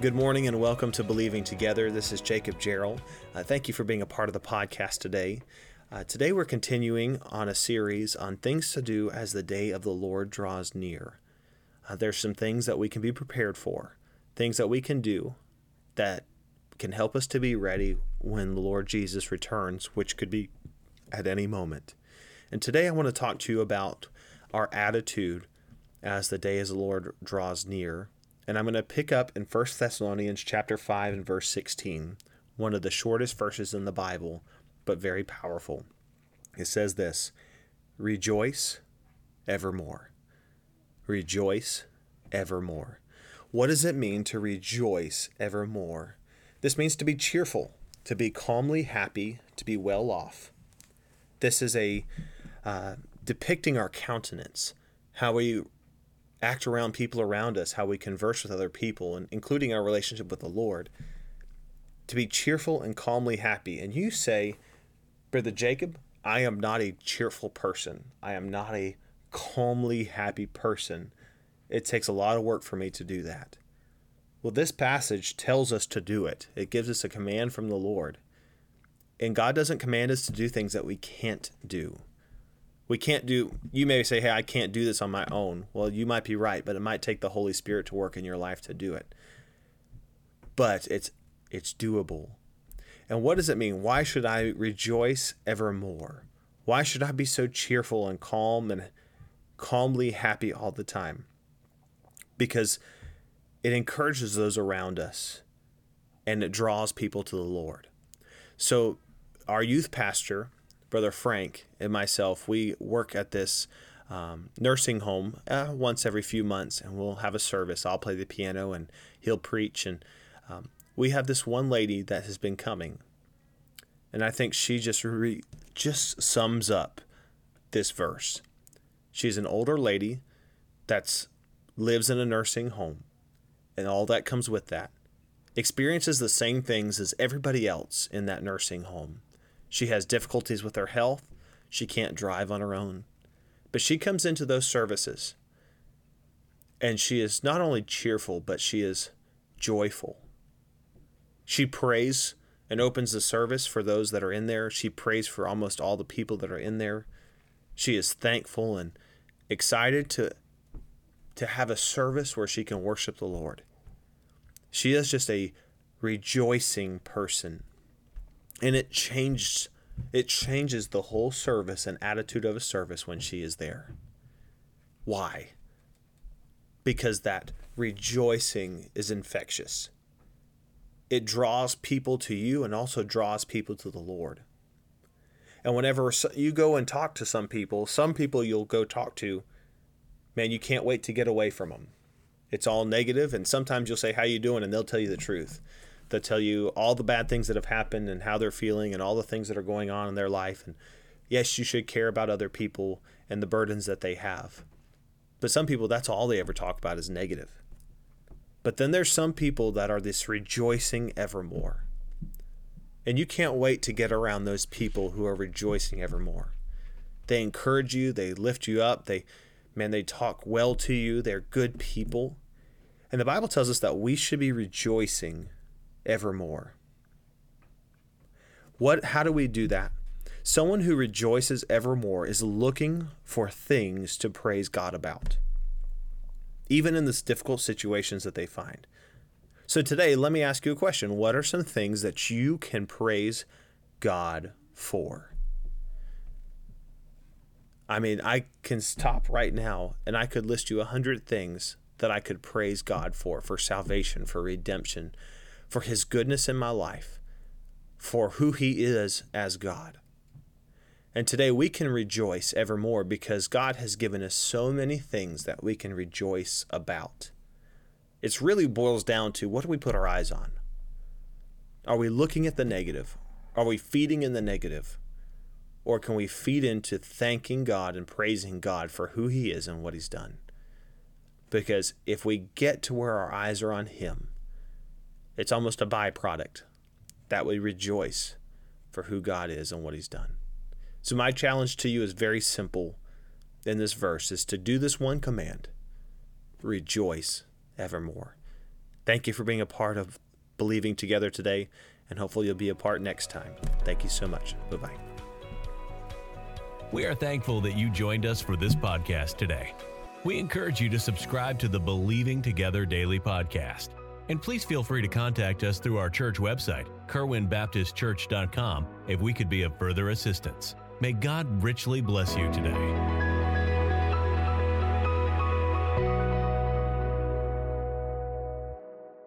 Good morning and welcome to Believing Together. This is Jacob Gerald. Uh, thank you for being a part of the podcast today. Uh, today we're continuing on a series on things to do as the day of the Lord draws near. Uh, there's some things that we can be prepared for, things that we can do that can help us to be ready when the Lord Jesus returns, which could be at any moment. And today I want to talk to you about our attitude as the day as the Lord draws near. And I'm going to pick up in 1 Thessalonians chapter 5 and verse 16, one of the shortest verses in the Bible, but very powerful. It says this, "Rejoice evermore." Rejoice evermore. What does it mean to rejoice evermore? This means to be cheerful, to be calmly happy, to be well off. This is a uh, depicting our countenance, how we act around people around us, how we converse with other people, and including our relationship with the Lord. To be cheerful and calmly happy. And you say, Brother Jacob, I am not a cheerful person. I am not a calmly happy person. It takes a lot of work for me to do that. Well, this passage tells us to do it. It gives us a command from the Lord. And God doesn't command us to do things that we can't do. We can't do, you may say, hey, I can't do this on my own. Well, you might be right, but it might take the Holy Spirit to work in your life to do it. But it's it's doable. And what does it mean? Why should I rejoice evermore? Why should I be so cheerful and calm and calmly happy all the time? Because it encourages those around us and it draws people to the Lord. So, our youth pastor, Brother Frank, and myself, we work at this um, nursing home uh, once every few months, and we'll have a service. I'll play the piano and he'll preach. And um, we have this one lady that has been coming, and I think she just re- just sums up this verse. She's an older lady that's lives in a nursing home and all that comes with that, experiences the same things as everybody else in that nursing home. She has difficulties with her health, she can't drive on her own. But she comes into those services and she is not only cheerful, but she is joyful. She prays and opens the service for those that are in there. She prays for almost all the people that are in there. She is thankful and excited to to have a service where she can worship the Lord. She is just a rejoicing person. And it changed it changes the whole service and attitude of a service when she is there. Why? Because that rejoicing is infectious. It draws people to you and also draws people to the Lord. And whenever you go and talk to some people, some people you'll go talk to, man, you can't wait to get away from them it's all negative and sometimes you'll say how you doing and they'll tell you the truth they'll tell you all the bad things that have happened and how they're feeling and all the things that are going on in their life and yes you should care about other people and the burdens that they have but some people that's all they ever talk about is negative but then there's some people that are this rejoicing evermore and you can't wait to get around those people who are rejoicing evermore they encourage you they lift you up they Man, they talk well to you. They're good people. And the Bible tells us that we should be rejoicing evermore. What how do we do that? Someone who rejoices evermore is looking for things to praise God about. Even in the difficult situations that they find. So today, let me ask you a question. What are some things that you can praise God for? I mean, I can stop right now and I could list you a hundred things that I could praise God for, for salvation, for redemption, for His goodness in my life, for who He is as God. And today we can rejoice evermore because God has given us so many things that we can rejoice about. It really boils down to what do we put our eyes on? Are we looking at the negative? Are we feeding in the negative? Or can we feed into thanking God and praising God for who He is and what He's done? Because if we get to where our eyes are on Him, it's almost a byproduct that we rejoice for who God is and what He's done. So, my challenge to you is very simple in this verse is to do this one command rejoice evermore. Thank you for being a part of believing together today, and hopefully you'll be a part next time. Thank you so much. Bye bye. We are thankful that you joined us for this podcast today. We encourage you to subscribe to the Believing Together Daily Podcast. And please feel free to contact us through our church website, kerwinbaptistchurch.com, if we could be of further assistance. May God richly bless you today.